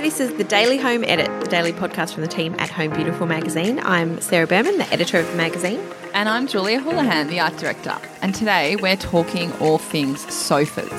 This is the Daily Home Edit, the daily podcast from the team at Home Beautiful magazine. I'm Sarah Berman, the editor of the magazine. And I'm Julia Houlihan, the art director. And today we're talking all things sofas.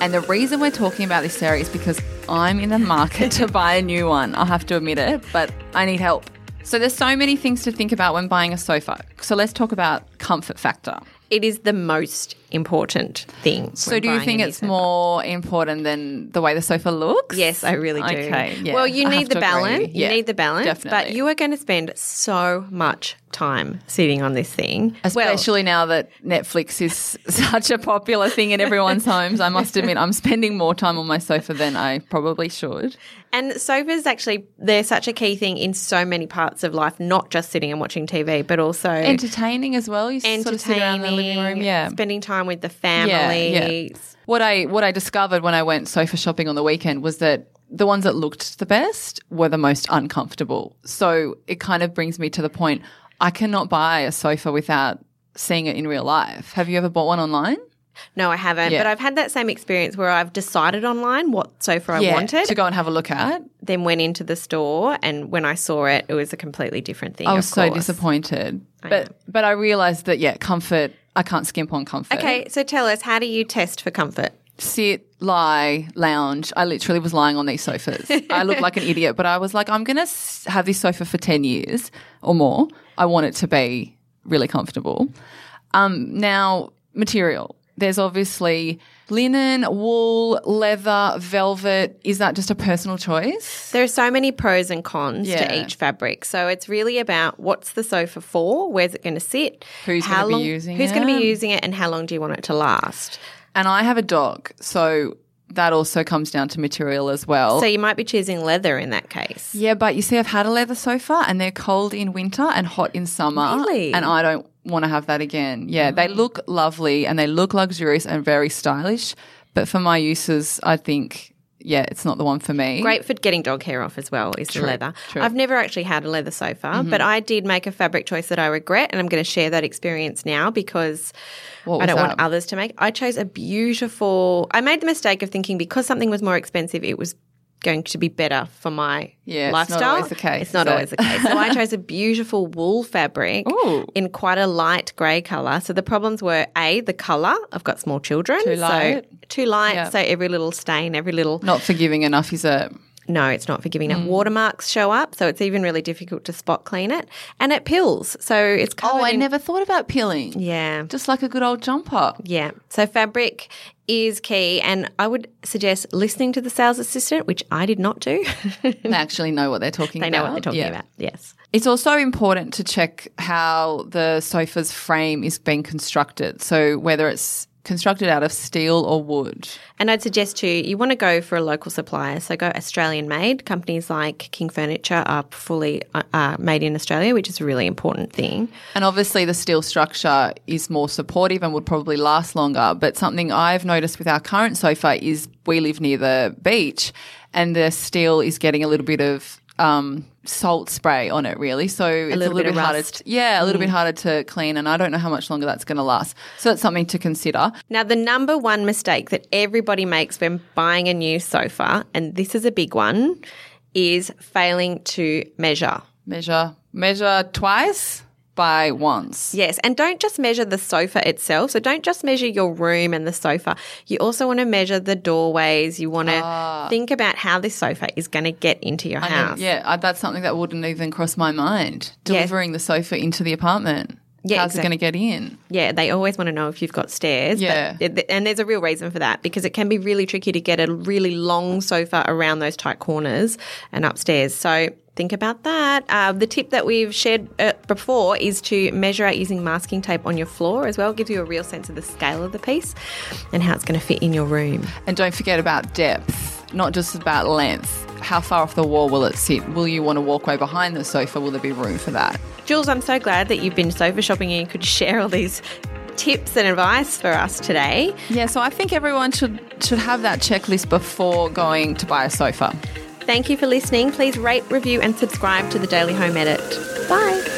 And the reason we're talking about this, Sarah, is because I'm in the market to buy a new one. I'll have to admit it, but I need help. So there's so many things to think about when buying a sofa. So let's talk about comfort factor. It is the most important thing. So do you think it's more important than the way the sofa looks? Yes, I really do. Okay. Yeah, well, you need the balance. You need the balance, but you are going to spend so much time sitting on this thing. Especially now that Netflix is such a popular thing in everyone's homes, I must admit I'm spending more time on my sofa than I probably should. And sofas actually, they're such a key thing in so many parts of life, not just sitting and watching TV, but also Entertaining as well. You sort of sit around the living room. Yeah. spending time with the Yeah, family. yeah. What I what I discovered when I went sofa shopping on the weekend was that the ones that looked the best were the most uncomfortable. So it kind of brings me to the point I cannot buy a sofa without seeing it in real life. Have you ever bought one online? No, I haven't. Yeah. But I've had that same experience where I've decided online what sofa I wanted, to go and have a look at. then went into the store, and when I saw it, it was a completely different thing. I was so disappointed. But but I realized that yeah, comfort I can't skimp on comfort. Okay, so tell us, how do you test for comfort? sit, lie, lounge. I literally was lying on these sofas. I look like an idiot, but I was like, I'm going to have this sofa for 10 years or more. I want it to be really comfortable. Um, now, material. There's obviously linen, wool, leather, velvet. Is that just a personal choice? There are so many pros and cons Yeah. to each fabric. So it's really about what's the sofa for, where's it going to sit, Who's gonna be long- using who's going to it? be using it, and how long do you want it to last. And I have a dog, so that also comes down to material as well. So you might be choosing leather in that case. Yeah, but you see, I've had a leather sofa and they're cold in winter and hot in summer. Really? And I don't want to have that again. Yeah, they look lovely and they look luxurious and very stylish. But for my uses, I think, yeah, it's not the one for me. Great for getting dog hair off as well is the leather. true. Mm-hmm. I've never actually had a leather sofa, but I did make a fabric choice that I regret, and I'm going to share that experience now because I don't want others to make. I chose a beautiful. I made the mistake of thinking because something was more expensive, it was going to be better for my Yeah, it's not lifestyle. always the case, It's not it? always the case. So I chose a beautiful wool fabric Ooh. in quite a light grey colour. So the problems were a the colour. I've got small children, Too light? so too light. Yeah. So every little stain, every little Not forgiving enough, is it? no, it's not forgiving Mm. enough. Watermarks show up, so it's even really difficult to spot clean it. And it pills, so it's covered Oh, I in- never thought about peeling. Yeah, Just like a good old jumper. yeah. So fabric is key, and I would suggest listening to the sales assistant, which I did not do. They actually know what they're talking they about. know what they're talking Yeah. about. Yes. It's also important to check how the sofa's frame is being constructed. So whether it's constructed out of steel or wood. And I'd suggest too, you want to go for a local supplier. So go Australian made. Companies like King Furniture are fully uh, uh, made in Australia, which is a really important thing. And obviously, the steel structure is more supportive and would probably last longer. But something I've noticed with our current sofa is we live near the beach and the steel is getting a little bit of um, salt spray on it, really. So it's a little little, bit bit, harder. To, yeah, a little bit harder to clean. And I don't know how much longer that's going to last. So that's something to consider. Now, the number one mistake that everybody makes when buying a new sofa, and this is a big one, is failing to measure. Measure, measure twice by once. Yes, and don't just measure the sofa itself. So don't just measure your room and the sofa. You also want to measure the doorways. You want to ah. think about how this sofa is going to get into your And house. yeah, I, that's something that wouldn't even cross my mind. Delivering the sofa into the apartment. Yeah, How's exact- it going to get in? Yeah, they always want to know if you've got stairs. Yeah. it- and there's a real reason for that because it can be really tricky to get a really long sofa around those tight corners and upstairs. So think about that. Uh, the tip that we've shared uh, before is to measure out using masking tape on your floor as well. It gives you a real sense of the scale of the piece and how it's going to fit in your room. And don't forget about depth, not just about length. How far off the wall will it sit? Will you want to walk away behind the sofa? Will there be room for that? Jules, I'm so glad that you've been sofa shopping and you could share all these tips and advice for us today. Yeah, so I think everyone should should have that checklist before going to buy a sofa. Thank you for listening. Please rate, review, and subscribe to the Daily Home Edit. Bye.